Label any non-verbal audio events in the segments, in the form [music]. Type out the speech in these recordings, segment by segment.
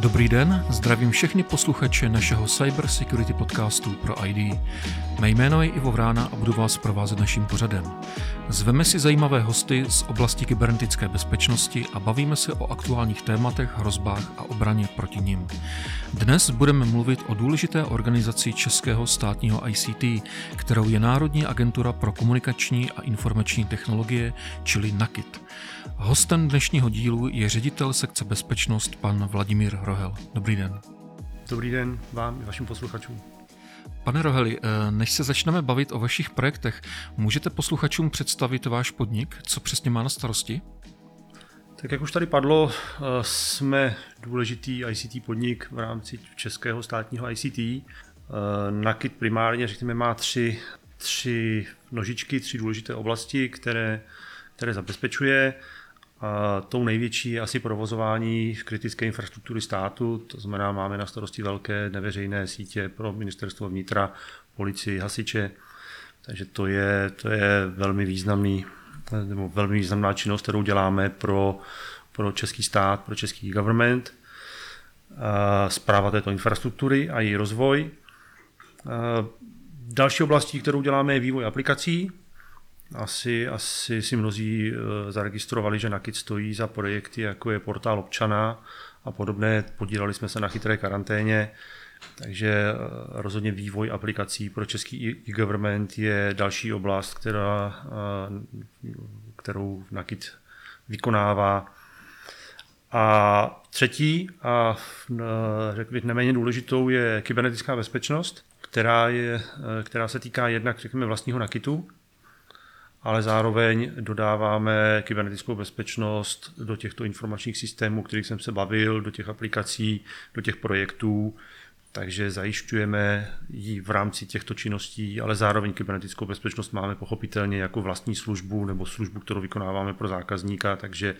Dobrý den, zdravím všechny posluchače našeho Cyber Security podcastu pro ID. Mé jméno je Ivo Vrána a budu vás provázet naším pořadem. Zveme si zajímavé hosty z oblasti kybernetické bezpečnosti a bavíme se o aktuálních tématech, hrozbách a obraně proti nim. Dnes budeme mluvit o důležité organizaci Českého státního ICT, kterou je Národní agentura pro komunikační a informační technologie, čili NAKIT. Hostem dnešního dílu je ředitel sekce bezpečnost pan Vladimír Rohel. Dobrý den. Dobrý den vám i vašim posluchačům. Pane Roheli, eh, než se začneme bavit o vašich projektech, můžete posluchačům představit váš podnik, co přesně má na starosti? Tak jak už tady padlo, eh, jsme důležitý ICT podnik v rámci českého státního ICT. Eh, Nakit primárně, řekněme, má tři, tři nožičky, tři důležité oblasti, které, které zabezpečuje. A tou největší je asi provozování kritické infrastruktury státu, to znamená, máme na starosti velké neveřejné sítě pro ministerstvo vnitra, policii, hasiče, takže to je, to je velmi významný, nebo velmi významná činnost, kterou děláme pro, pro český stát, pro český government. Zpráva této infrastruktury a její rozvoj. Další oblastí, kterou děláme, je vývoj aplikací, asi, asi si mnozí eh, zaregistrovali, že Nakit stojí za projekty, jako je portál občana a podobné. Podíleli jsme se na chytré karanténě, takže eh, rozhodně vývoj aplikací pro český e-government je další oblast, která, eh, kterou Nakit vykonává. A třetí a řekl bych neméně důležitou je kybernetická bezpečnost, která, je, která se týká jednak řekněme vlastního Nakitu, ale zároveň dodáváme kybernetickou bezpečnost do těchto informačních systémů, kterých jsem se bavil, do těch aplikací, do těch projektů, takže zajišťujeme ji v rámci těchto činností, ale zároveň kybernetickou bezpečnost máme pochopitelně jako vlastní službu nebo službu, kterou vykonáváme pro zákazníka, takže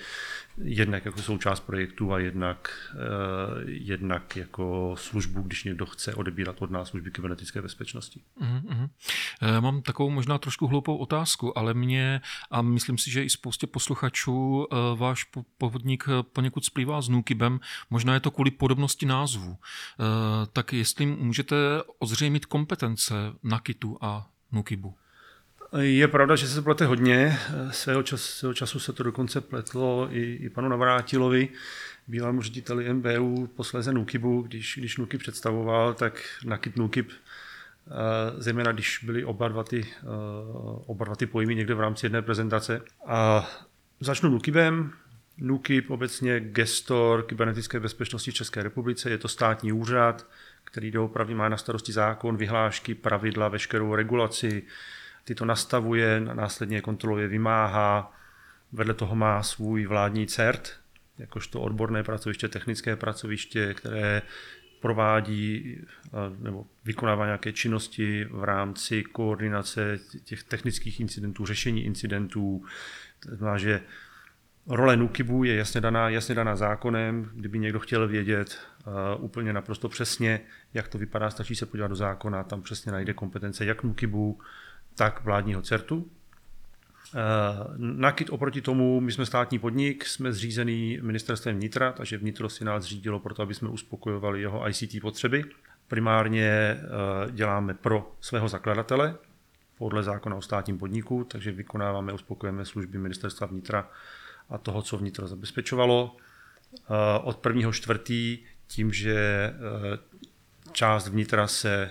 jednak jako součást projektu a jednak, uh, jednak jako službu, když někdo chce odebírat od nás služby kybernetické bezpečnosti. Mm-hmm. Mám takovou možná trošku hloupou otázku, ale mě a myslím si, že i spoustě posluchačů eh, váš povodník poněkud splývá s Nukibem, možná je to kvůli podobnosti názvu. Tak jestli můžete ozřejmit kompetence Nakitu a Nukibu? Je pravda, že se plete hodně. Svého, čas, svého času se to dokonce pletlo i, i panu Navrátilovi, bývalému řediteli MBU, posléze Nukibu, když, když Nukib představoval, tak Nakit Nukib, eh, zejména když byly oba dva, ty, eh, oba dva ty pojmy někde v rámci jedné prezentace. A začnu Nukibem. Nukib obecně gestor kybernetické bezpečnosti v České republice, je to státní úřad, který doopravdy má na starosti zákon, vyhlášky, pravidla, veškerou regulaci, ty to nastavuje, následně kontroluje, vymáhá. Vedle toho má svůj vládní CERT, jakožto odborné pracoviště, technické pracoviště, které provádí nebo vykonává nějaké činnosti v rámci koordinace těch technických incidentů, řešení incidentů. To znamená, že role NUKIBu je jasně daná, jasně daná zákonem. Kdyby někdo chtěl vědět uh, úplně naprosto přesně, jak to vypadá, stačí se podívat do zákona, tam přesně najde kompetence jak NUKIBu, tak vládního CERTu. Eh, Nakit oproti tomu, my jsme státní podnik, jsme zřízený ministerstvem vnitra, takže vnitro si nás zřídilo proto, aby jsme uspokojovali jeho ICT potřeby. Primárně eh, děláme pro svého zakladatele podle zákona o státním podniku, takže vykonáváme, uspokojujeme služby ministerstva vnitra a toho, co vnitro zabezpečovalo. Eh, od prvního čtvrtý tím, že část vnitra se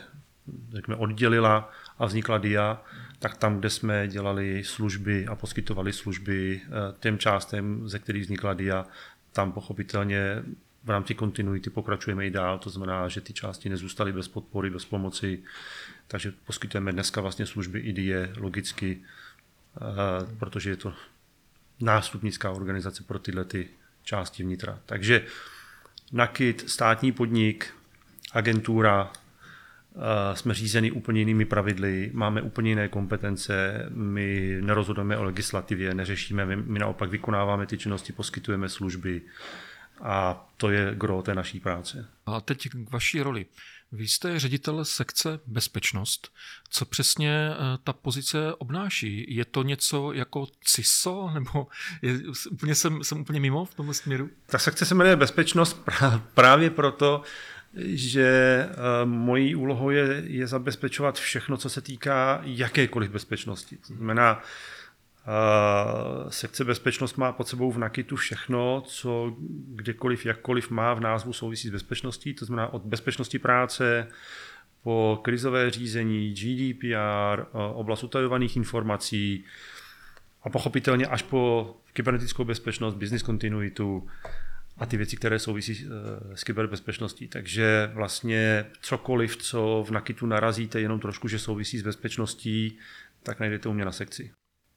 řekněme, oddělila a vznikla DIA, tak tam, kde jsme dělali služby a poskytovali služby eh, těm částem, ze kterých vznikla DIA, tam pochopitelně v rámci kontinuity pokračujeme i dál, to znamená, že ty části nezůstaly bez podpory, bez pomoci, takže poskytujeme dneska vlastně služby i DIA logicky, eh, protože je to nástupnická organizace pro tyhle ty části vnitra. Takže NAKIT, státní podnik, agentura, jsme řízeni úplně jinými pravidly, máme úplně jiné kompetence, my nerozhodujeme o legislativě, neřešíme, my, my naopak vykonáváme ty činnosti, poskytujeme služby a to je gro té naší práce. A teď k vaší roli. Vy jste ředitel sekce bezpečnost. Co přesně eh, ta pozice obnáší? Je to něco jako CISO, nebo je, úplně jsem, jsem úplně mimo v tomhle směru? Ta sekce se jmenuje bezpečnost právě proto, že eh, mojí úlohou je, je zabezpečovat všechno, co se týká jakékoliv bezpečnosti. To znamená, Uh, sekce bezpečnost má pod sebou v Nakitu všechno, co kdekoliv, jakkoliv má v názvu souvisí s bezpečností, to znamená od bezpečnosti práce po krizové řízení, GDPR, uh, oblast utajovaných informací a pochopitelně až po kybernetickou bezpečnost, business kontinuitu a ty věci, které souvisí uh, s kyberbezpečností. Takže vlastně cokoliv, co v Nakitu narazíte jenom trošku, že souvisí s bezpečností, tak najdete u mě na sekci.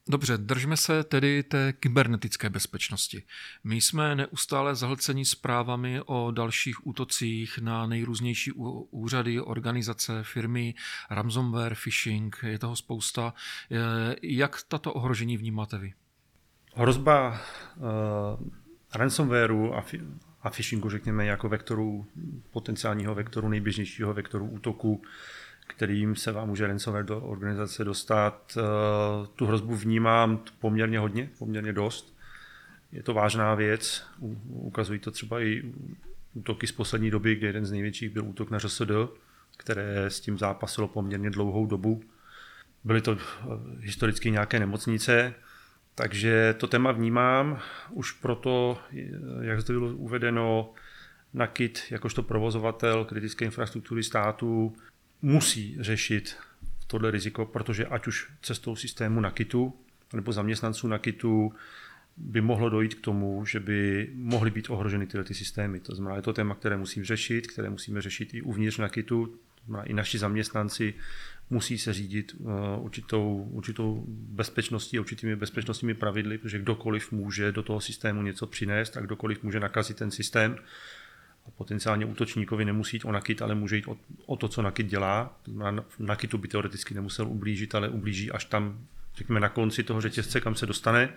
Dobře, držme se tedy té kybernetické bezpečnosti. My jsme neustále zahlceni zprávami o dalších útocích na nejrůznější úřady, organizace, firmy, ransomware, phishing, je toho spousta. Jak tato ohrožení vnímáte vy? Hrozba uh, ransomwareu a, fi- a phishingu, řekněme, jako vektoru, potenciálního vektoru, nejběžnějšího vektoru útoku, kterým se vám může ransomware do organizace dostat. Eh, tu hrozbu vnímám poměrně hodně, poměrně dost. Je to vážná věc, ukazují to třeba i útoky z poslední doby, kde jeden z největších byl útok na ŘSD, které s tím zápasilo poměrně dlouhou dobu. Byly to eh, historicky nějaké nemocnice, takže to téma vnímám už proto, jak zde bylo uvedeno, NAKIT jakožto provozovatel kritické infrastruktury státu musí řešit tohle riziko, protože ať už cestou systému NAKITu nebo zaměstnanců NAKITu by mohlo dojít k tomu, že by mohly být ohroženy tyhle ty systémy. To znamená, je to téma, které musím řešit, které musíme řešit i uvnitř NAKITu, to znamená, i naši zaměstnanci musí se řídit uh, určitou, určitou bezpečností určitými bezpečnostními pravidly, protože kdokoliv může do toho systému něco přinést a kdokoliv může nakazit ten systém a potenciálně útočníkovi nemusí jít o nakit, ale může jít o, o to, co nakit dělá. Na nakitu by teoreticky nemusel ublížit, ale ublíží až tam, řekněme, na konci toho řetězce, kam se dostane.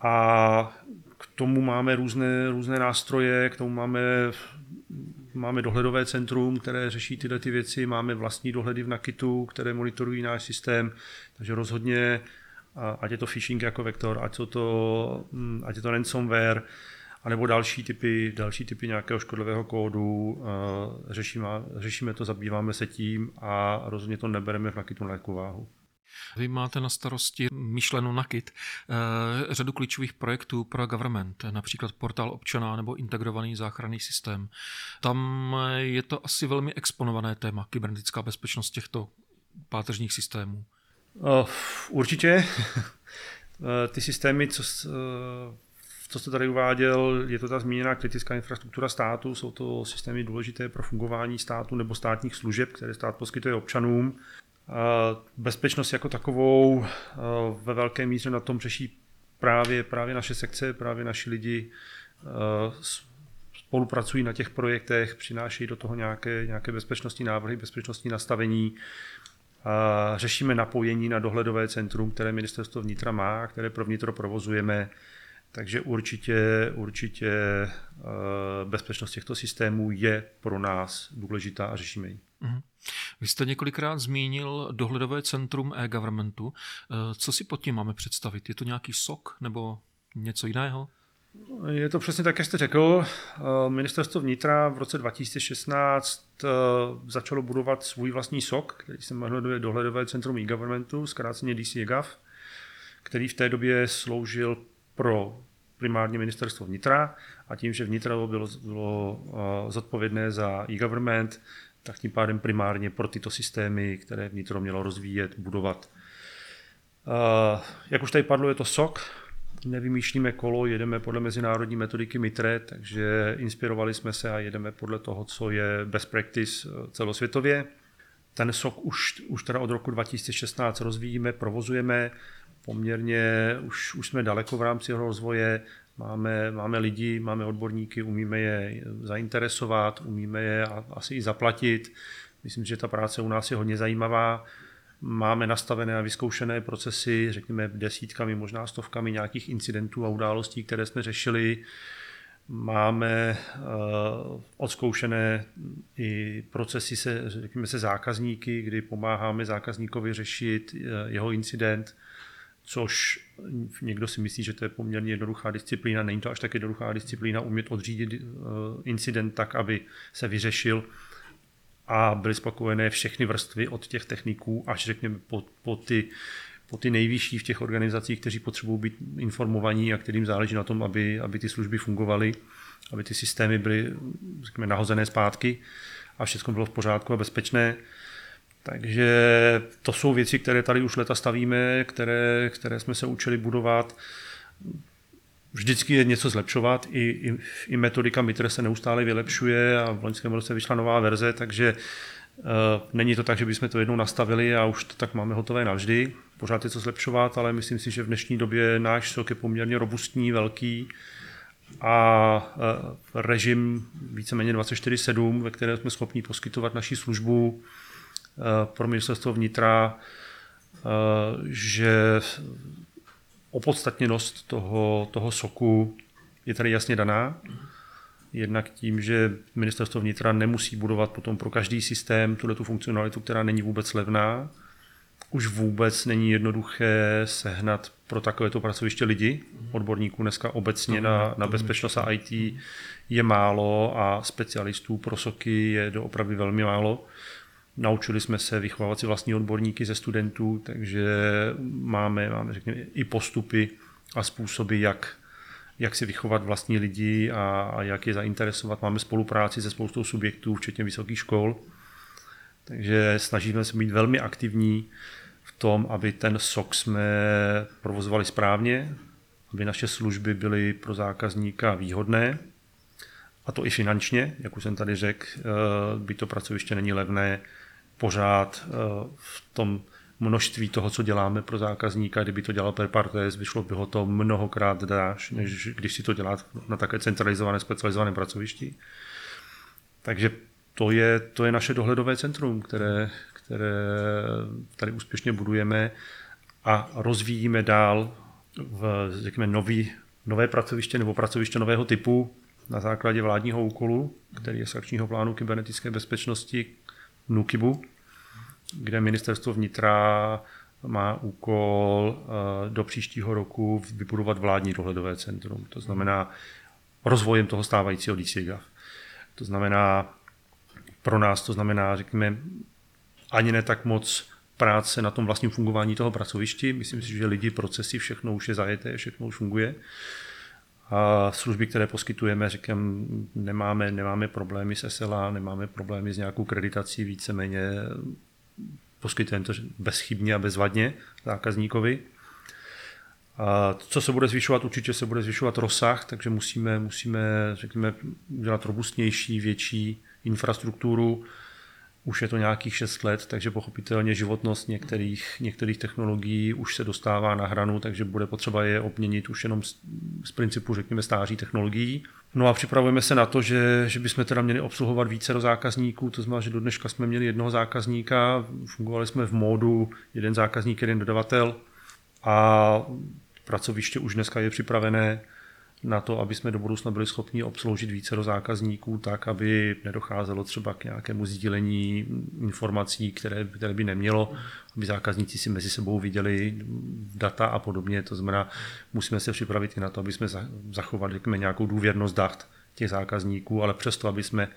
A k tomu máme různé, různé nástroje, k tomu máme, máme dohledové centrum, které řeší tyhle ty věci, máme vlastní dohledy v Nakitu, které monitorují náš systém, takže rozhodně, ať je to phishing jako vektor, ať, to, hm, ať je to ransomware, anebo další typy, další typy nějakého škodlivého kódu. Řešíme, řešíme to, zabýváme se tím a rozhodně to nebereme v nakitu na váhu. Vy máte na starosti myšlenou nakit eh, řadu klíčových projektů pro government, například portál občana nebo integrovaný záchranný systém. Tam je to asi velmi exponované téma, kybernetická bezpečnost těchto páteřních systémů. Uh, určitě. Ty systémy, co, co jste tady uváděl, je to ta zmíněná kritická infrastruktura státu, jsou to systémy důležité pro fungování státu nebo státních služeb, které stát poskytuje občanům. Bezpečnost jako takovou ve velké míře na tom řeší právě, právě naše sekce, právě naši lidi spolupracují na těch projektech, přinášejí do toho nějaké, nějaké bezpečnostní návrhy, bezpečnostní nastavení. Řešíme napojení na dohledové centrum, které ministerstvo vnitra má, které pro vnitro provozujeme. Takže určitě, určitě eh, bezpečnost těchto systémů je pro nás důležitá a řešíme ji. Mhm. Vy jste několikrát zmínil dohledové centrum e-governmentu. Eh, co si pod tím máme představit? Je to nějaký SOK nebo něco jiného? Je to přesně tak, jak jste řekl. Eh, ministerstvo vnitra v roce 2016 začalo budovat svůj vlastní SOK, který se jmenuje Dohledové centrum e-governmentu, zkráceně DCGAV, který v té době sloužil pro primárně ministerstvo vnitra a tím, že vnitro bylo, bylo uh, zodpovědné za e-government, tak tím pádem primárně pro tyto systémy, které vnitro mělo rozvíjet, budovat. Uh, jak už tady padlo, je to SOC, nevymýšlíme kolo, jedeme podle mezinárodní metodiky MITRE, takže inspirovali jsme se a jedeme podle toho, co je best practice uh, celosvětově. Ten SOC už, už teda od roku 2016 rozvíjíme, provozujeme, poměrně, už, už jsme daleko v rámci jeho rozvoje, máme, máme lidi, máme odborníky, umíme je zainteresovat, umíme je asi i zaplatit. Myslím, že ta práce u nás je hodně zajímavá. Máme nastavené a vyzkoušené procesy, řekněme desítkami, možná stovkami nějakých incidentů a událostí, které jsme řešili. Máme odzkoušené i procesy se, řekněme se zákazníky, kdy pomáháme zákazníkovi řešit jeho incident, což někdo si myslí, že to je poměrně jednoduchá disciplína. Není to až tak jednoduchá disciplína umět odřídit incident tak, aby se vyřešil a byly spokojené všechny vrstvy od těch techniků až řekněme po, po, ty, po ty nejvyšší v těch organizacích, kteří potřebují být informovaní a kterým záleží na tom, aby, aby ty služby fungovaly, aby ty systémy byly řekněme, nahozené zpátky a všechno bylo v pořádku a bezpečné. Takže to jsou věci, které tady už leta stavíme, které, které jsme se učili budovat vždycky je něco zlepšovat, i, i, i metodika MITRE se neustále vylepšuje a v loňském roce vyšla nová verze, takže uh, není to tak, že bychom to jednou nastavili a už to tak máme hotové navždy. Pořád je co zlepšovat, ale myslím si, že v dnešní době náš sok je poměrně robustní, velký a uh, režim víceméně 24-7, ve kterém jsme schopni poskytovat naši službu pro ministerstvo vnitra, že opodstatněnost toho, toho soku je tady jasně daná. Jednak tím, že ministerstvo vnitra nemusí budovat potom pro každý systém tuhle tu funkcionalitu, která není vůbec levná. Už vůbec není jednoduché sehnat pro takovéto pracoviště lidi. Odborníků dneska obecně na, na bezpečnost a IT je málo a specialistů pro soky je doopravdy velmi málo. Naučili jsme se vychovávat si vlastní odborníky ze studentů, takže máme, máme řekněme, i postupy a způsoby, jak, jak si vychovat vlastní lidi a, a jak je zainteresovat. Máme spolupráci se spoustou subjektů, včetně vysokých škol. Takže snažíme se být velmi aktivní v tom, aby ten SOC jsme provozovali správně, aby naše služby byly pro zákazníka výhodné, a to i finančně, jak už jsem tady řekl, eh, by to pracoviště není levné, pořád eh, v tom množství toho, co děláme pro zákazníka, kdyby to dělal per partes, vyšlo by ho to mnohokrát dráž, než když si to dělá na také centralizované, specializovaném pracovišti. Takže to je, to je naše dohledové centrum, které, které tady úspěšně budujeme a rozvíjíme dál v, řekněme, nový, nové pracoviště nebo pracoviště nového typu na základě vládního úkolu, který je z akčního plánu kybernetické bezpečnosti, NUKIBu, kde ministerstvo vnitra má úkol eh, do příštího roku vybudovat vládní dohledové centrum. To znamená rozvojem toho stávajícího DCGAF. To znamená, pro nás to znamená, řekněme, ani ne tak moc práce na tom vlastním fungování toho pracovišti. Myslím si, že lidi, procesy, všechno už je zajeté, všechno už funguje. A služby, které poskytujeme, říkám, nemáme, nemáme problémy s SLA, nemáme problémy s nějakou kreditací, víceméně poskytujeme to bezchybně a bezvadně zákazníkovi. A co se bude zvyšovat? Určitě se bude zvyšovat rozsah, takže musíme, musíme řekněme, dělat robustnější, větší infrastrukturu, už je to nějakých 6 let, takže pochopitelně životnost některých, některých technologií už se dostává na hranu, takže bude potřeba je obměnit už jenom z, z principu, řekněme, stáří technologií. No a připravujeme se na to, že, že bychom teda měli obsluhovat více do zákazníků, to znamená, že do dneška jsme měli jednoho zákazníka, fungovali jsme v módu jeden zákazník, jeden dodavatel a pracoviště už dneska je připravené na to, aby jsme do budoucna byli schopni obsloužit více do zákazníků tak, aby nedocházelo třeba k nějakému sdílení informací, které, které by nemělo, aby zákazníci si mezi sebou viděli data a podobně. To znamená, musíme se připravit i na to, aby jsme zachovali řekněme, nějakou důvěrnost dat těch zákazníků, ale přesto, aby jsme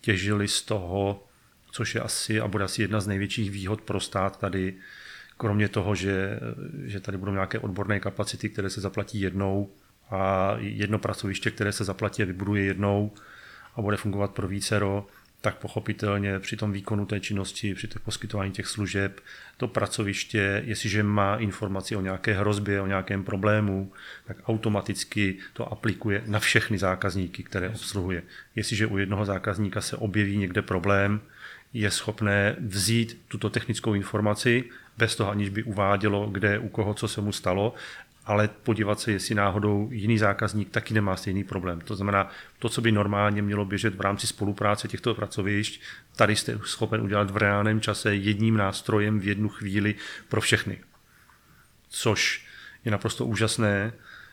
těžili z toho, což je asi a bude asi jedna z největších výhod pro stát tady, kromě toho, že, že tady budou nějaké odborné kapacity, které se zaplatí jednou, a jedno pracoviště, které se zaplatí a vybuduje jednou a bude fungovat pro vícero, tak pochopitelně při tom výkonu té činnosti, při těch poskytování těch služeb, to pracoviště, jestliže má informaci o nějaké hrozbě, o nějakém problému, tak automaticky to aplikuje na všechny zákazníky, které obsluhuje. Jestliže u jednoho zákazníka se objeví někde problém, je schopné vzít tuto technickou informaci bez toho, aniž by uvádělo, kde, u koho, co se mu stalo ale podívat se, jestli náhodou jiný zákazník taky nemá stejný problém. To znamená, to, co by normálně mělo běžet v rámci spolupráce těchto pracovišť, tady jste schopen udělat v reálném čase jedním nástrojem v jednu chvíli pro všechny. Což je naprosto úžasné,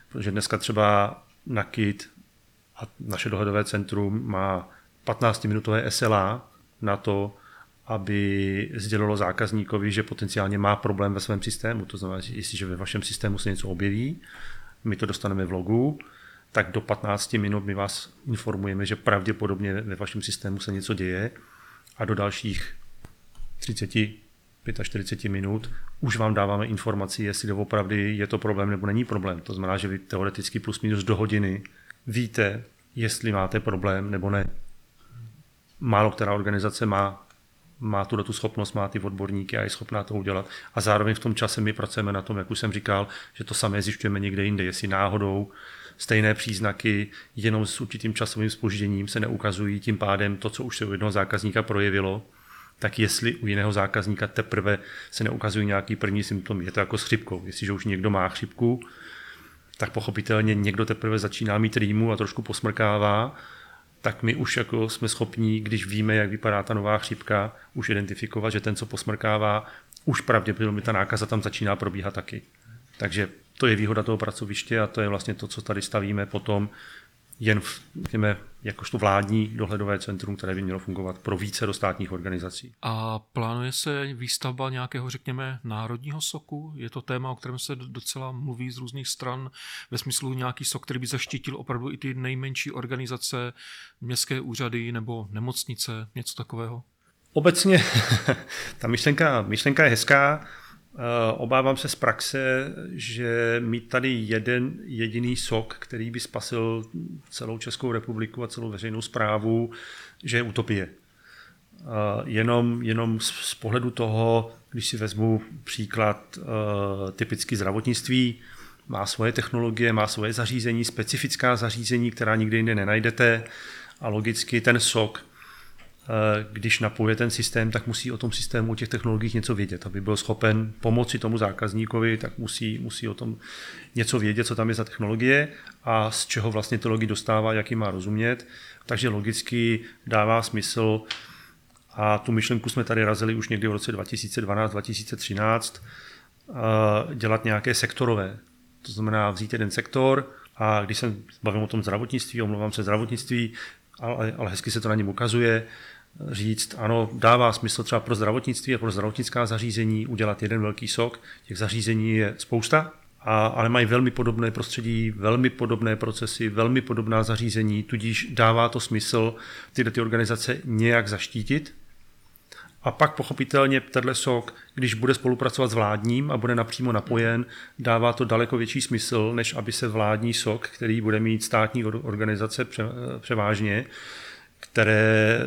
protože dneska třeba na KIT A naše dohledové centrum má 15-minutové SLA na to, aby sdělilo zákazníkovi, že potenciálně má problém ve svém systému. To znamená, že jestliže ve vašem systému se něco objeví, my to dostaneme v logu, tak do 15 minut my vás informujeme, že pravděpodobně ve vašem systému se něco děje a do dalších 30, 45 minut už vám dáváme informaci, jestli doopravdy je to problém nebo není problém. To znamená, že vy teoreticky plus minus do hodiny víte, jestli máte problém nebo ne. Málo která organizace má má tu tu schopnost, má ty odborníky a je schopná to udělat. A zároveň v tom čase my pracujeme na tom, jak už jsem říkal, že to samé zjišťujeme někde jinde, jestli náhodou stejné příznaky jenom s určitým časovým spožděním se neukazují, tím pádem to, co už se u jednoho zákazníka projevilo, tak jestli u jiného zákazníka teprve se neukazují nějaký první symptomy. Je to jako s chřipkou. Jestliže už někdo má chřipku, tak pochopitelně někdo teprve začíná mít rýmu a trošku posmrkává, tak my už jako jsme schopní, když víme, jak vypadá ta nová chřipka, už identifikovat, že ten, co posmrkává, už pravděpodobně ta nákaza tam začíná probíhat taky. Takže to je výhoda toho pracoviště a to je vlastně to, co tady stavíme potom jen v, řekněme, jakožto vládní dohledové centrum, které by mělo fungovat pro více dostátních organizací. A plánuje se výstavba nějakého, řekněme, národního soku? Je to téma, o kterém se docela mluví z různých stran, ve smyslu nějaký sok, který by zaštítil opravdu i ty nejmenší organizace, městské úřady nebo nemocnice, něco takového? Obecně [laughs] ta myšlenka, myšlenka je hezká, obávám se z praxe, že mít tady jeden jediný sok, který by spasil celou Českou republiku a celou veřejnou zprávu, že je utopie. Eh, jenom, jenom z pohledu toho, když si vezmu příklad eh, typicky zdravotnictví, má svoje technologie, má svoje zařízení, specifická zařízení, která nikdy jinde nenajdete a logicky ten sok Eh, když napojuje ten systém, tak musí o tom systému, o těch technologiích něco vědět. Aby byl schopen pomoci tomu zákazníkovi, tak musí, musí o tom něco vědět, co tam je za technologie a z čeho vlastně ty logy dostává, jak má rozumět. Takže logicky dává smysl a tu myšlenku jsme tady razili už někdy v roce 2012-2013, eh, dělat nějaké sektorové. To znamená vzít jeden sektor a když jsem bavím o tom zdravotnictví, omlouvám se zdravotnictví, ale, ale hezky se to na něm ukazuje, říct, ano, dává smysl třeba pro zdravotnictví a pro zdravotnická zařízení udělat jeden velký sok. Těch zařízení je spousta, a, ale mají velmi podobné prostředí, velmi podobné procesy, velmi podobná zařízení, tudíž dává to smysl tyhle ty organizace nějak zaštítit. A pak pochopitelně tenhle sok, když bude spolupracovat s vládním a bude napřímo napojen, dává to daleko větší smysl, než aby se vládní sok, který bude mít státní organizace převážně, které,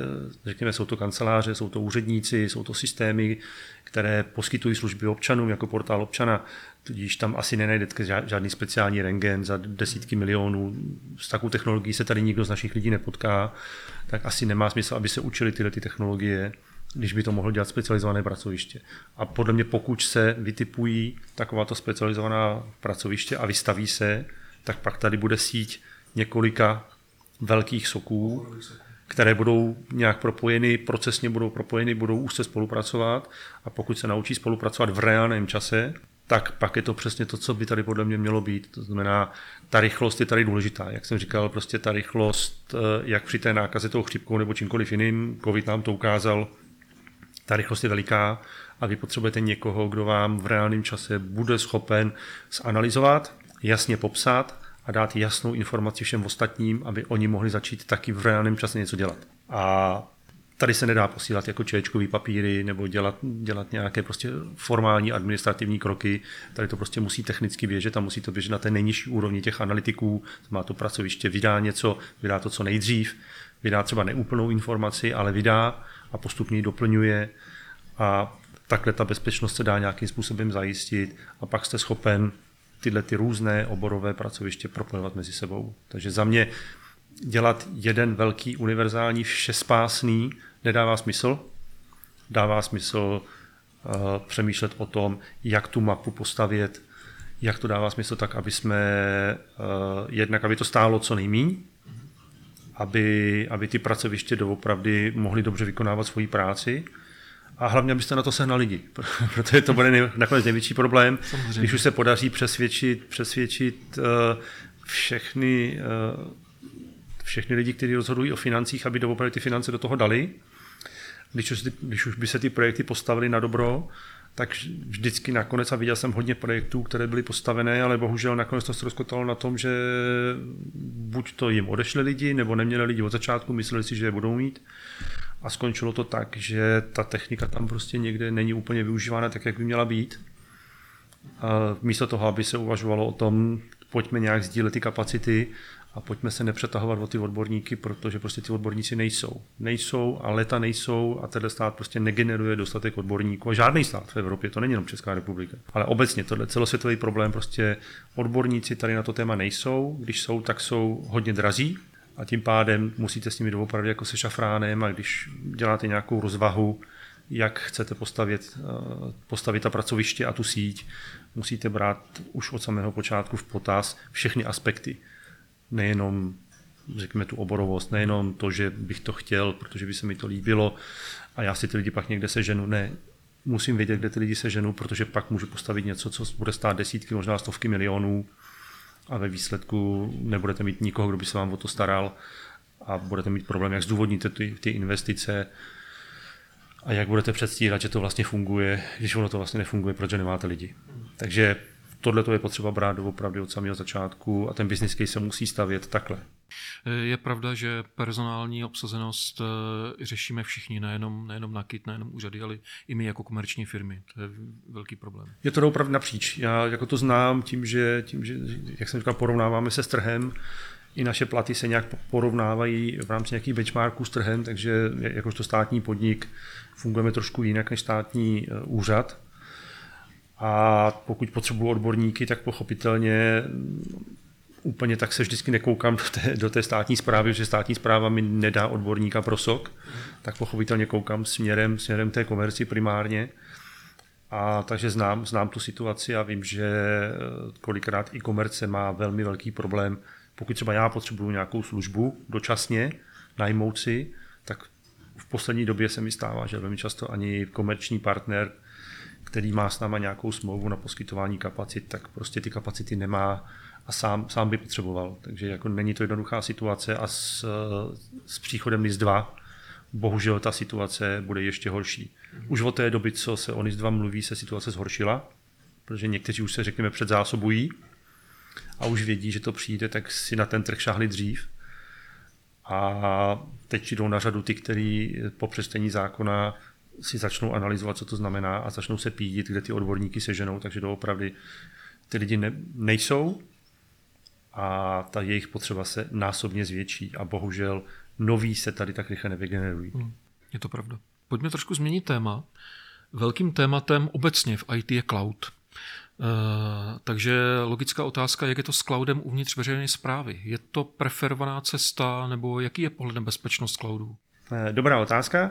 řekněme, jsou to kanceláře, jsou to úředníci, jsou to systémy, které poskytují služby občanům jako portál občana, tudíž tam asi nenajdete žádný speciální rengen za desítky milionů. S takovou technologií se tady nikdo z našich lidí nepotká, tak asi nemá smysl, aby se učili tyhle ty technologie, když by to mohlo dělat specializované pracoviště. A podle mě, pokud se vytipují takováto specializovaná pracoviště a vystaví se, tak pak tady bude síť několika velkých soků, které budou nějak propojeny, procesně budou propojeny, budou se spolupracovat a pokud se naučí spolupracovat v reálném čase, tak pak je to přesně to, co by tady podle mě mělo být. To znamená, ta rychlost je tady důležitá. Jak jsem říkal, prostě ta rychlost, eh, jak při té nákaze tou chřipkou nebo čímkoliv jiným, COVID nám to ukázal, ta rychlost je veliká a vy potřebujete někoho, kdo vám v reálném čase bude schopen zanalizovat, jasně popsat a dát jasnou informaci všem ostatním, aby oni mohli začít taky v reálném čase něco dělat. A tady se nedá posílat jako čečkový papíry nebo dělat, dělat nějaké prostě formální administrativní kroky. Tady to prostě musí technicky běžet a musí to běžet na té nejnižší úrovni těch analytiků. Má to pracoviště, vydá něco, vydá to co nejdřív, vydá třeba neúplnou informaci, ale vydá a postupně ji doplňuje a takhle ta bezpečnost se dá nějakým způsobem zajistit a pak jste schopen tyhle ty různé oborové pracoviště propojovat mezi sebou. Takže za mě dělat jeden velký univerzální všespásný nedává smysl. Dává smysl uh, přemýšlet o tom, jak tu mapu postavět, jak to dává smysl tak, aby jsme uh, jednak, aby to stálo co nejméně, aby, aby ty pracoviště doopravdy mohly dobře vykonávat svoji práci a hlavně, abyste na to sehnali lidi, [laughs] protože to bude nakonec největší problém, Samozřejmě. když už se podaří přesvědčit, přesvědčit uh, všechny, uh, všechny lidi, kteří rozhodují o financích, aby doopravdy ty finance do toho dali. Když už, když už by se ty projekty postavily na dobro, tak vždycky nakonec, a viděl jsem hodně projektů, které byly postavené, ale bohužel nakonec to ztroskotalo na tom, že buď to jim odešli lidi, nebo neměli lidi od začátku, mysleli si, že je budou mít. A skončilo to tak, že ta technika tam prostě někde není úplně využívána tak, jak by měla být. A místo toho, aby se uvažovalo o tom, pojďme nějak sdílet ty kapacity a pojďme se nepřetahovat o ty odborníky, protože prostě ty odborníci nejsou. Nejsou a leta nejsou a tenhle stát prostě negeneruje dostatek odborníků. A žádný stát v Evropě, to není jenom Česká republika. Ale obecně tohle celosvětový problém, prostě odborníci tady na to téma nejsou. Když jsou, tak jsou hodně drazí, a tím pádem musíte s nimi doopravdy jako se šafránem a když děláte nějakou rozvahu, jak chcete postavit, eh, postavit ta pracoviště a tu síť, musíte brát už od samého počátku v potaz všechny aspekty. Nejenom řekněme tu oborovost, nejenom to, že bych to chtěl, protože by se mi to líbilo a já si ty lidi pak někde seženu. Ne, musím vědět, kde ty lidi seženu, protože pak můžu postavit něco, co bude stát desítky, možná stovky milionů a ve výsledku nebudete mít nikoho, kdo by se vám o to staral a budete mít problém, jak zdůvodníte ty, ty investice a jak budete předstírat, že to vlastně funguje, když ono to vlastně nefunguje, protože nemáte lidi. Takže tohle to je potřeba brát opravdu od samého začátku a ten business case se musí stavět takhle. Je pravda, že personální obsazenost eh, řešíme všichni, nejenom, nejenom NAKIT, nejenom úřady, ale i my jako komerční firmy. To je velký problém. Je to opravdu napříč. Já jako to znám tím, že, tím, že jak jsem říkal, porovnáváme se s trhem, i naše platy se nějak porovnávají v rámci nějakých benchmarků s trhem, takže jakožto státní podnik fungujeme trošku jinak než státní eh, úřad. A pokud potřebuji odborníky, tak pochopitelně úplně tak se vždycky nekoukám do té, do té státní zprávy, že státní zpráva mi nedá odborníka pro sok, tak pochopitelně koukám směrem, směrem té komerci primárně. A takže znám, znám tu situaci a vím, že eh, kolikrát i komerce má velmi velký problém. Pokud třeba já potřebuju nějakou službu dočasně, najmout si, tak v poslední době se mi stává, že velmi často ani komerční partner, který má s náma nějakou smlouvu na poskytování kapacit, tak prostě ty kapacity nemá a sám, sám by potřeboval. Takže jako není to jednoduchá situace a s, s příchodem NIS 2 bohužel ta situace bude ještě horší. Už od té doby, co se o NIS 2 mluví, se situace zhoršila, protože někteří už se, řekněme, předzásobují a už vědí, že to přijde, tak si na ten trh šáhli dřív. A teď přijdou na řadu ty, kteří po přestení zákona si začnou analyzovat, co to znamená a začnou se pídit, kde ty odborníky seženou, takže doopravdy ty lidi ne, nejsou a ta jejich potřeba se násobně zvětší a bohužel noví se tady tak rychle nevygenerují. Hmm, je to pravda. Pojďme trošku změnit téma. Velkým tématem obecně v IT je cloud. Uh, takže logická otázka, jak je to s cloudem uvnitř veřejné zprávy? Je to preferovaná cesta, nebo jaký je pohled na bezpečnost cloudu? Eh, dobrá otázka.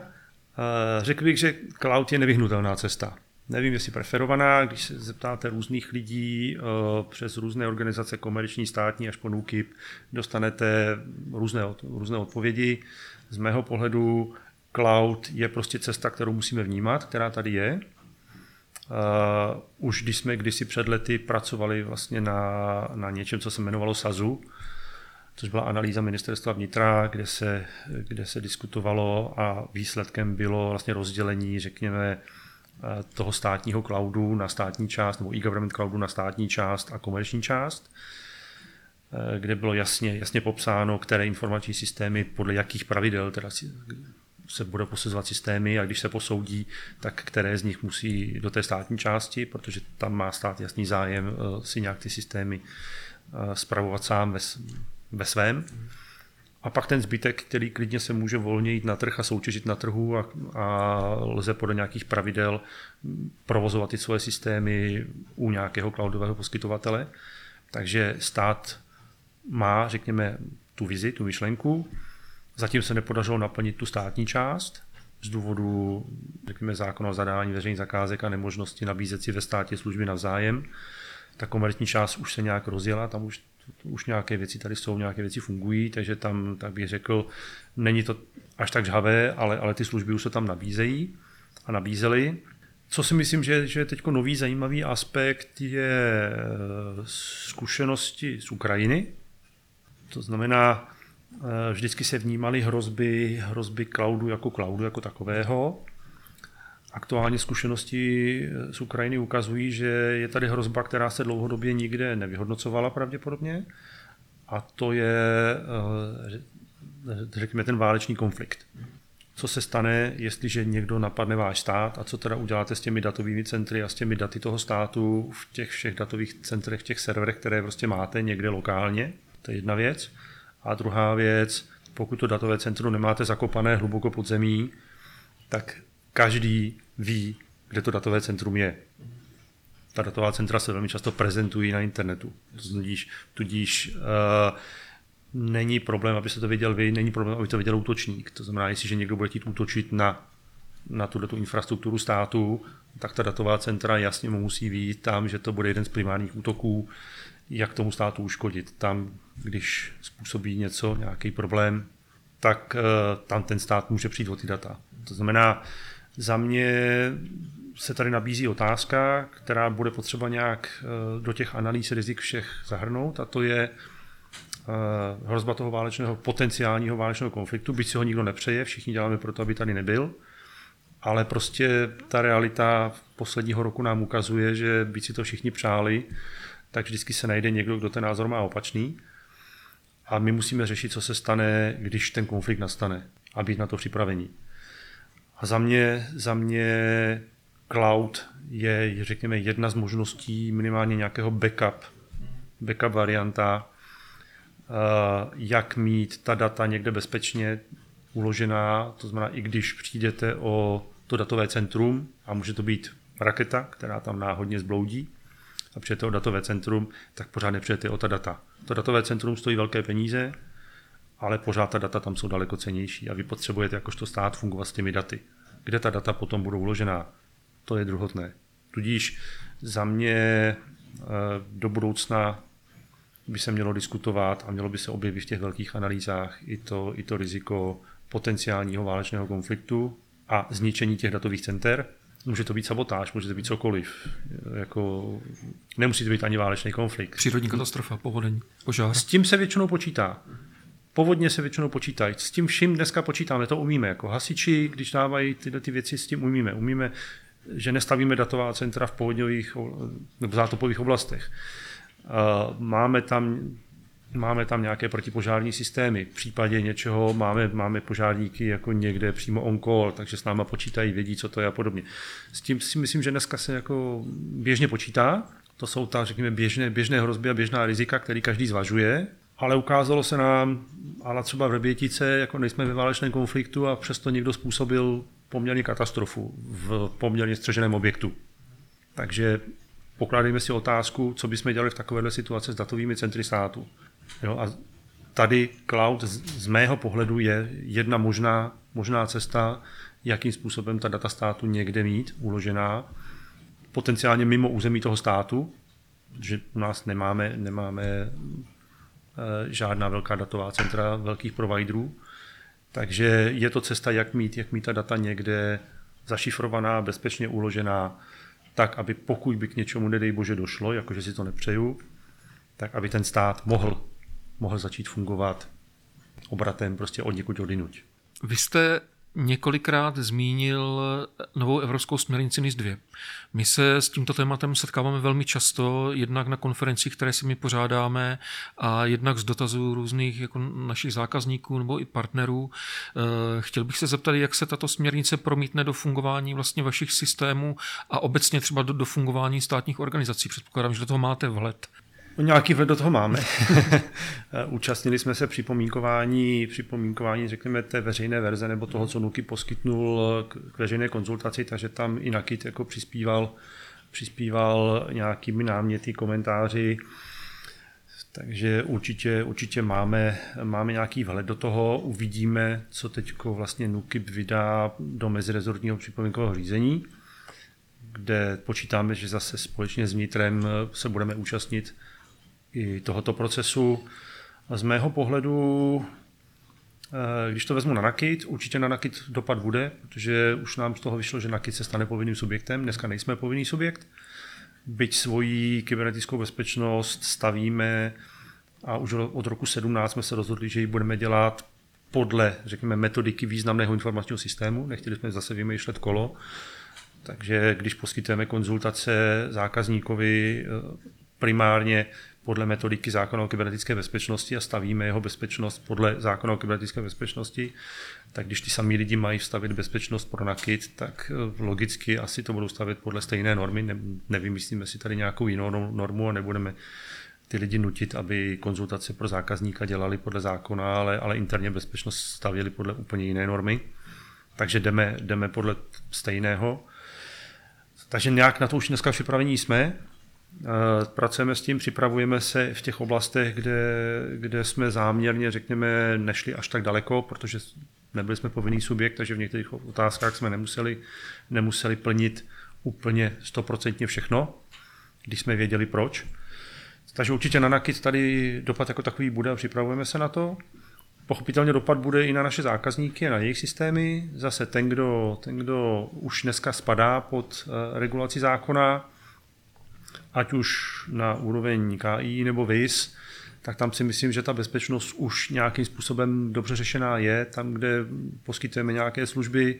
Uh, řekl bych, že cloud je nevyhnutelná cesta nevím, jestli preferovaná, když se zeptáte různých lidí eh, přes různé organizace komerční, státní až po NUKIP, dostanete různé, různé odpovědi. Z mého pohledu cloud je prostě cesta, kterou musíme vnímat, která tady je. Uh, už když jsme kdysi před lety pracovali vlastně na, na něčem, co se jmenovalo SAZU, což byla analýza ministerstva vnitra, kde se, kde se diskutovalo a výsledkem bylo vlastně rozdělení, řekněme, Eh, toho státního cloudu na státní část, nebo e-government cloudu na státní část a komerční část, eh, kde bylo jasně, jasně popsáno, které informační systémy, podle jakých pravidel teda se budou posuzovat systémy a když se posoudí, tak které z nich musí do té státní části, protože tam má stát jasný zájem eh, si nějak ty systémy spravovat sám ve, ve svém. A pak ten zbytek, který klidně se může volně jít na trh a soutěžit na trhu a, a lze podle nějakých pravidel provozovat ty svoje systémy u nějakého cloudového poskytovatele. Takže stát má, řekněme, tu vizi, tu myšlenku. Zatím se nepodařilo naplnit tu státní část z důvodu, řekněme, zákona o zadání veřejných zakázek a nemožnosti nabízet si ve státě služby navzájem. Ta komerční část už se nějak rozjela, tam už už nějaké věci tady jsou, nějaké věci fungují, takže tam, tak bych řekl, není to až tak žhavé, ale, ale ty služby už se tam nabízejí a nabízely. Co si myslím, že, že je teď nový zajímavý aspekt, je eh, zkušenosti z Ukrajiny. To znamená, vždycky se vnímaly hrozby, hrozby cloudu jako cloudu jako takového. Aktuálně zkušenosti z Ukrajiny ukazují, že je tady hrozba, která se dlouhodobě nikde nevyhodnocovala pravděpodobně a to je, řekněme, ten válečný konflikt co se stane, jestliže někdo napadne váš stát a co teda uděláte s těmi datovými centry a s těmi daty toho státu v těch všech datových centrech, v těch serverech, které prostě máte někde lokálně. To je jedna věc. A druhá věc, pokud to datové centrum nemáte zakopané hluboko pod zemí, tak každý ví, kde to datové centrum je. Ta datová centra se velmi často prezentují na internetu. Tudíž, tudíž uh, není problém, aby se to věděl vy, není problém, aby to věděl útočník. To znamená, jestliže někdo bude chtít útočit na, na tuto infrastrukturu státu, tak ta datová centra jasně mu musí vít tam, že to bude jeden z primárních útoků, jak tomu státu uškodit. Tam, když způsobí něco, nějaký problém, tak uh, tam ten stát může přijít o ty data. To znamená, za mě se tady nabízí otázka, která bude potřeba nějak uh, do těch analýz rizik všech zahrnout, a to je, Eh, hrozba toho válečného, potenciálního válečného konfliktu, byť si ho nikdo nepřeje, všichni děláme pro to, aby tady nebyl, ale prostě ta realita posledního roku nám ukazuje, že byť si to všichni přáli, tak vždycky se najde někdo, kdo ten názor má opačný. A my musíme řešit, co se stane, když ten konflikt nastane a být na to připravení. A za mě, za mě cloud je, řekněme, jedna z možností minimálně nějakého backup, backup varianta, Eh, jak mít ta data někde bezpečně uložená, to znamená, i když přijdete o to datové centrum, a může to být raketa, která tam náhodně zbloudí, a přijete o datové centrum, tak pořád nepřijete o ta data. To datové centrum stojí velké peníze, ale pořád ta data tam jsou daleko cenější a vy potřebujete jakožto stát fungovat s těmi daty. Kde ta data potom budou uložená, to je druhotné. Tudíž za mě eh, do budoucna by se mělo diskutovat a mělo by se objevit v těch velkých analýzách i to, i to riziko potenciálního válečného konfliktu a zničení těch datových center. Může to být sabotáž, může to být cokoliv. Jako, nemusí to být ani válečný konflikt. Přírodní katastrofa, povodení, požár. S tím se většinou počítá. Povodně se většinou počítají. S tím vším dneska počítáme, to umíme. Jako hasiči, když dávají tyhle ty věci, s tím umíme. Umíme, že nestavíme datová centra v povodňových nebo zátopových oblastech. Máme tam, máme tam nějaké protipožární systémy. V případě něčeho máme, máme požárníky jako někde přímo on call, takže s náma počítají, vědí, co to je a podobně. S tím si myslím, že dneska se jako běžně počítá. To jsou ta, řekněme, běžné, běžné hrozby a běžná rizika, který každý zvažuje. Ale ukázalo se nám, ale třeba v Rebětice, jako nejsme ve válečném konfliktu a přesto někdo způsobil poměrně katastrofu v poměrně střeženém objektu. Takže pokládejme si otázku, co bychom dělali v takovéhle situaci s datovými centry státu. Jo, a tady cloud z, z mého pohledu je jedna možná, možná cesta, jakým způsobem ta data státu někde mít uložená, potenciálně mimo území toho státu, že u nás nemáme, nemáme žádná velká datová centra velkých providerů, takže je to cesta, jak mít, jak mít ta data někde zašifrovaná, bezpečně uložená, tak, aby pokud by k něčemu, nedej bože, došlo, jakože si to nepřeju, tak aby ten stát mohl, mohl začít fungovat obratem prostě od někud odinuť. Vy jste několikrát zmínil novou evropskou směrnici NIS 2. My se s tímto tématem setkáváme velmi často, jednak na konferencích, které si my pořádáme a jednak z dotazů různých jako našich zákazníků nebo i partnerů. Eh, chtěl bych se zeptat, jak se tato směrnice promítne do fungování vlastně vašich systémů a obecně třeba do, do fungování státních organizací. Předpokládám, že do toho máte vhled. No, nějaký vhled do toho máme. [laughs] Účastnili jsme se připomínkování, připomínkování, řekněme, té veřejné verze nebo toho, co Nuky poskytnul k veřejné konzultaci, takže tam i Nakit jako přispíval, přispíval nějakými náměty, komentáři, takže určitě, určitě máme, máme nějaký vhled do toho, uvidíme, co teď vlastně NUKIP vydá do mezirezortního připomínkového řízení, kde počítáme, že zase společně s vnitrem se budeme účastnit i tohoto procesu. Z mého pohledu, eh, když to vezmu na Nakit, určitě na Nakit dopad bude, protože už nám z toho vyšlo, že Nakit se stane povinným subjektem. Dneska nejsme povinný subjekt. Byť svoji kybernetickou bezpečnost stavíme a už od roku 17 jsme se rozhodli, že ji budeme dělat podle, řekněme, metodiky významného informačního systému. Nechtěli jsme zase vymýšlet kolo. Takže když poskytujeme konzultace zákazníkovi eh, primárně podle metodiky zákona o kybernetické bezpečnosti a stavíme jeho bezpečnost podle zákona o kybernetické bezpečnosti, tak když ty samý lidi mají vstavit bezpečnost pro nakit, tak eh, logicky asi to budou stavit podle stejné normy. Ne, nevymyslíme si tady nějakou jinou normu a nebudeme ty lidi nutit, aby konzultace pro zákazníka dělali podle zákona, ale, ale interně bezpečnost stavěli podle úplně jiné normy. Takže jdeme, jdeme podle stejného. Takže nějak na to už dneska připravení jsme. Pracujeme s tím, připravujeme se v těch oblastech, kde, kde jsme záměrně, řekněme, nešli až tak daleko, protože nebyli jsme povinný subjekt, takže v některých otázkách jsme nemuseli, nemuseli plnit úplně stoprocentně všechno, když jsme věděli proč. Takže určitě na Nakit tady dopad jako takový bude a připravujeme se na to. Pochopitelně dopad bude i na naše zákazníky a na jejich systémy. Zase ten, kdo, ten, kdo už dneska spadá pod eh, regulaci zákona, ať už na úroveň KI nebo VIS, tak tam si myslím, že ta bezpečnost už nějakým způsobem dobře řešená je. Tam, kde poskytujeme nějaké služby,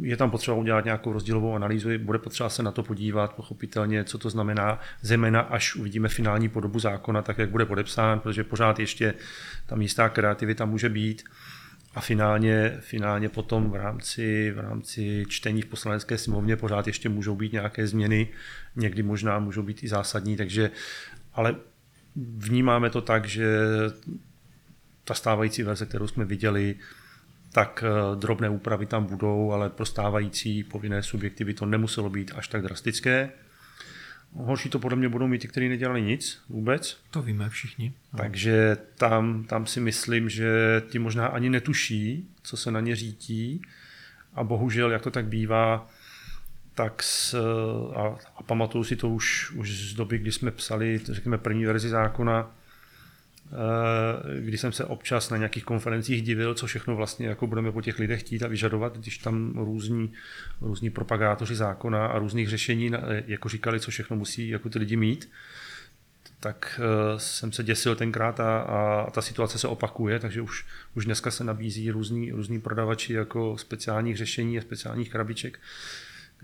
je tam potřeba udělat nějakou rozdílovou analýzu, bude potřeba se na to podívat, pochopitelně, co to znamená, zejména až uvidíme finální podobu zákona, tak jak bude podepsán, protože pořád ještě tam jistá kreativita může být. A finálně, finálně potom v rámci, v rámci čtení v poslanecké sněmovně pořád ještě můžou být nějaké změny, někdy možná můžou být i zásadní, takže, ale vnímáme to tak, že ta stávající verze, kterou jsme viděli, tak eh, drobné úpravy tam budou, ale pro stávající povinné subjekty by to nemuselo být až tak drastické. Horší to podle mě budou mít ty, kteří nedělali nic vůbec. To víme všichni. Takže tam, tam si myslím, že ti možná ani netuší, co se na ně řítí. A bohužel, jak to tak bývá, tak s, a, a pamatuju si to už, už z doby, kdy jsme psali, řekněme, první verzi zákona, Eh, kdy jsem se občas na nějakých konferencích divil, co všechno vlastně jako budeme po těch lidech chtít a vyžadovat, když tam různí, různí propagátoři zákona a různých řešení jako říkali, co všechno musí jako ty lidi mít, tak eh, jsem se děsil tenkrát a, a ta situace se opakuje, takže už, už dneska se nabízí různí, různí prodavači jako speciálních řešení a speciálních krabiček,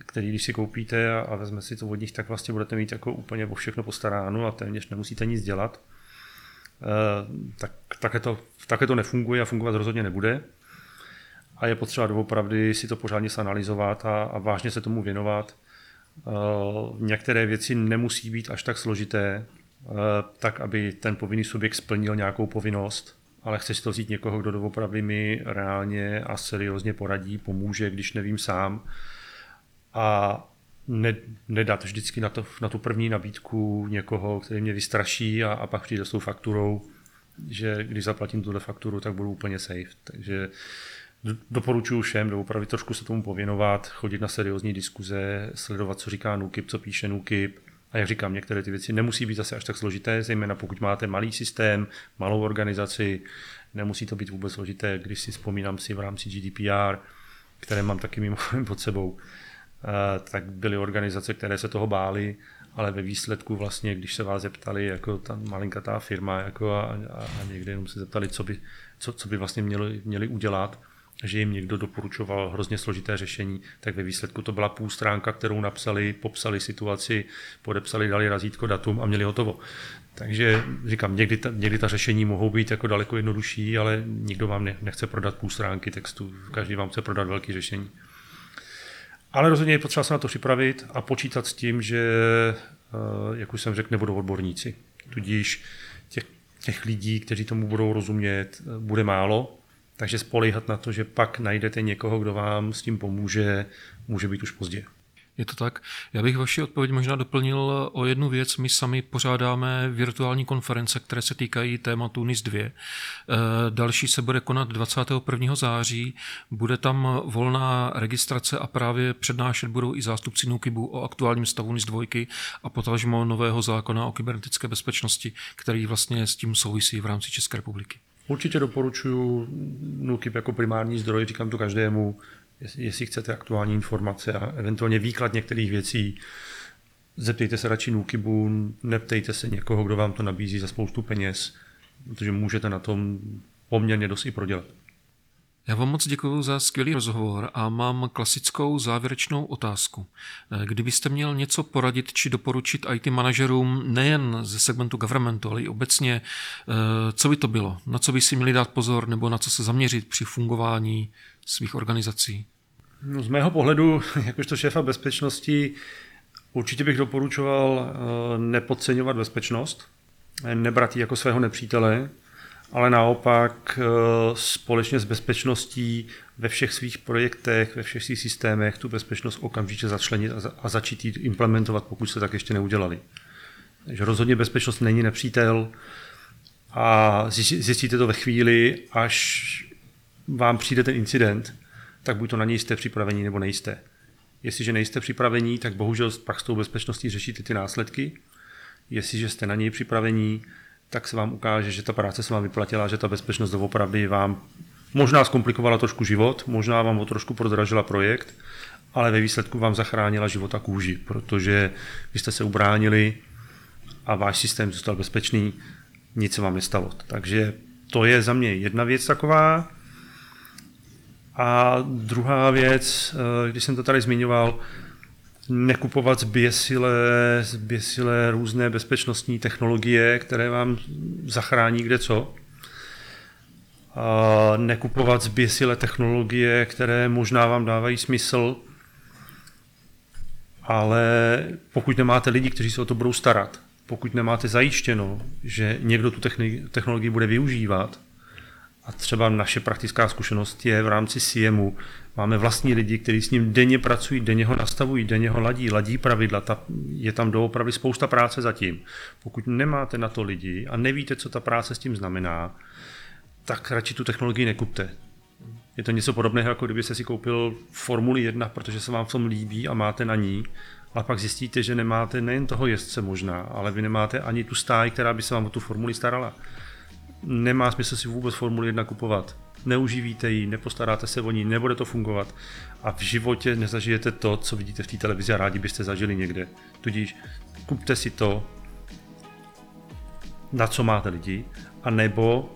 který když si koupíte a, a vezme si to od nich, tak vlastně budete mít jako úplně o všechno postaráno a téměř nemusíte nic dělat. Eh, tak, také, to, také to nefunguje a fungovat rozhodně nebude. A je potřeba doopravdy si to pořádně zanalizovat a, a vážně se tomu věnovat. Eh, některé věci nemusí být až tak složité, eh, tak aby ten povinný subjekt splnil nějakou povinnost, ale chce si to vzít někoho, kdo doopravdy mi reálně a seriózně poradí, pomůže, když nevím sám. A ne, nedat vždycky na, to, na tu první nabídku někoho, který mě vystraší a, a pak přijde s tou fakturou, že když zaplatím tuhle fakturu, tak budu úplně safe. Takže doporučuji všem opravdu trošku se tomu pověnovat, chodit na seriózní diskuze, sledovat, co říká NUKIP, co píše NUKIP. A jak říkám, některé ty věci nemusí být zase až tak složité, zejména pokud máte malý systém, malou organizaci, nemusí to být vůbec složité, když si vzpomínám si v rámci GDPR, které mám taky mimo [laughs] pod sebou, tak byly organizace, které se toho bály, ale ve výsledku vlastně, když se vás zeptali, jako ta malinkatá firma, jako a, a, a někde jenom se zeptali, co by, co, co by vlastně měli, měli udělat, že jim někdo doporučoval hrozně složité řešení, tak ve výsledku to byla půl stránka, kterou napsali, popsali situaci, podepsali, dali razítko, datum a měli hotovo. Takže říkám, někdy ta, někdy ta řešení mohou být jako daleko jednodušší, ale nikdo vám nechce prodat půl stránky textu, každý vám chce prodat velké řešení. Ale rozhodně je potřeba se na to připravit a počítat s tím, že, eh, jak už jsem řekl, nebudou odborníci. Tudíž těch, těch lidí, kteří tomu budou rozumět, eh, bude málo, takže spolehat na to, že pak najdete někoho, kdo vám s tím pomůže, může být už pozdě. Je to tak? Já bych vaši odpověď možná doplnil o jednu věc. My sami pořádáme virtuální konference, které se týkají tématu NIS 2. Eh, další se bude konat 21. září. Bude tam volná registrace a právě přednášet budou i zástupci NUKIBu o aktuálním stavu NIS 2 a potažmo nového zákona o kybernetické bezpečnosti, který vlastně s tím souvisí v rámci České republiky. Určitě doporučuji NUKIB jako primární zdroj, říkám to každému, jestli chcete aktuální informace a eventuálně výklad některých věcí, zeptejte se radši Nukibu, neptejte se někoho, kdo vám to nabízí za spoustu peněz. protože můžete na tom poměrně dost i prodělat. Já vám moc děkuji za skvělý rozhovor a mám klasickou závěrečnou otázku. Kdybyste měl něco poradit či doporučit IT manažerům nejen ze segmentu governmentu, ale i obecně, eh, co by to bylo? Na co by si měli dát pozor nebo na co se zaměřit při fungování svých organizací? No, z mého pohledu, [laughs] jakožto šéfa bezpečnosti, určitě bych doporučoval eh, nepodceňovat bezpečnost, nebrat ji jako svého nepřítele, ale naopak eh, společně s bezpečností ve všech svých projektech, ve všech svých systémech tu bezpečnost okamžitě začlenit a začít ji implementovat, pokud se tak ještě neudělali. Takže rozhodně bezpečnost není nepřítel a zjistíte to ve chvíli, až vám přijde ten incident, tak buď to na něj jste připravení nebo nejste. Jestliže nejste připravení, tak bohužel pak s tou bezpečností řešíte ty následky. Jestliže jste na něj připravení, tak se vám ukáže, že ta práce se vám vyplatila, že ta bezpečnost doopravdy vám možná zkomplikovala trošku život, možná vám o trošku prodražila projekt, ale ve výsledku vám zachránila život a kůži, protože vy jste se ubránili a váš systém zůstal bezpečný, nic se vám nestalo. Takže to je za mě jedna věc taková. A druhá věc, eh, když jsem to tady zmiňoval, nekupovat zběsile, zběsile různé bezpečnostní technologie, které vám zachrání kde co. A nekupovat zběsile technologie, které možná vám dávají smysl, ale pokud nemáte lidi, kteří se o to budou starat, pokud nemáte zajištěno, že někdo tu technologii bude využívat, a třeba naše praktická zkušenost je v rámci CMu. Máme vlastní lidi, kteří s ním denně pracují, denně ho nastavují, denně ho ladí, ladí pravidla. Ta, je tam doopravdy spousta práce zatím. Pokud nemáte na to lidi a nevíte, co ta práce s tím znamená, tak radši tu technologii nekupte. Je to něco podobného, jako kdybyste si koupil Formuli 1, protože se vám v tom líbí a máte na ní, ale pak zjistíte, že nemáte nejen toho jezdce možná, ale vy nemáte ani tu stáj, která by se vám o tu formuli starala nemá smysl si vůbec Formuli 1 kupovat. Neuživíte ji, nepostaráte se o ní, nebude to fungovat a v životě nezažijete to, co vidíte v té televizi a rádi byste zažili někde. Tudíž kupte si to, na co máte lidi, a nebo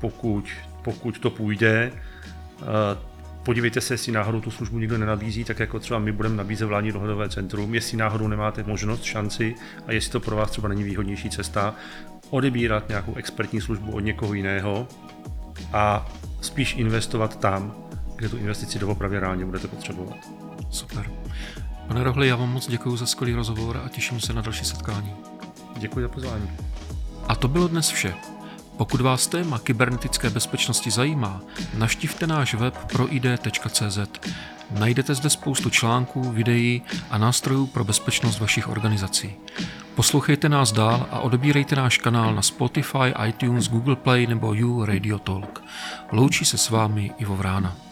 pokud, pokud to půjde, eh, podívejte se, jestli náhodou tu službu nikdo nenabízí, tak jako třeba my budeme nabízet vládní dohledové centrum, jestli náhodou nemáte možnost, šanci a jestli to pro vás třeba není výhodnější cesta, odebírat nějakou expertní službu od někoho jiného a spíš investovat tam, kde tu investici doopravdy reálně budete potřebovat. Super. Pane Rohli, já vám moc děkuji za skvělý rozhovor a těším se na další setkání. Děkuji za pozvání. A to bylo dnes vše. Pokud vás téma kybernetické bezpečnosti zajímá, navštivte náš web proid.cz. Najdete zde spoustu článků, videí a nástrojů pro bezpečnost vašich organizací. Poslouchejte nás dál a odebírejte náš kanál na Spotify, iTunes, Google Play nebo You Radio Talk. Loučí se s vámi Ivo Vrána.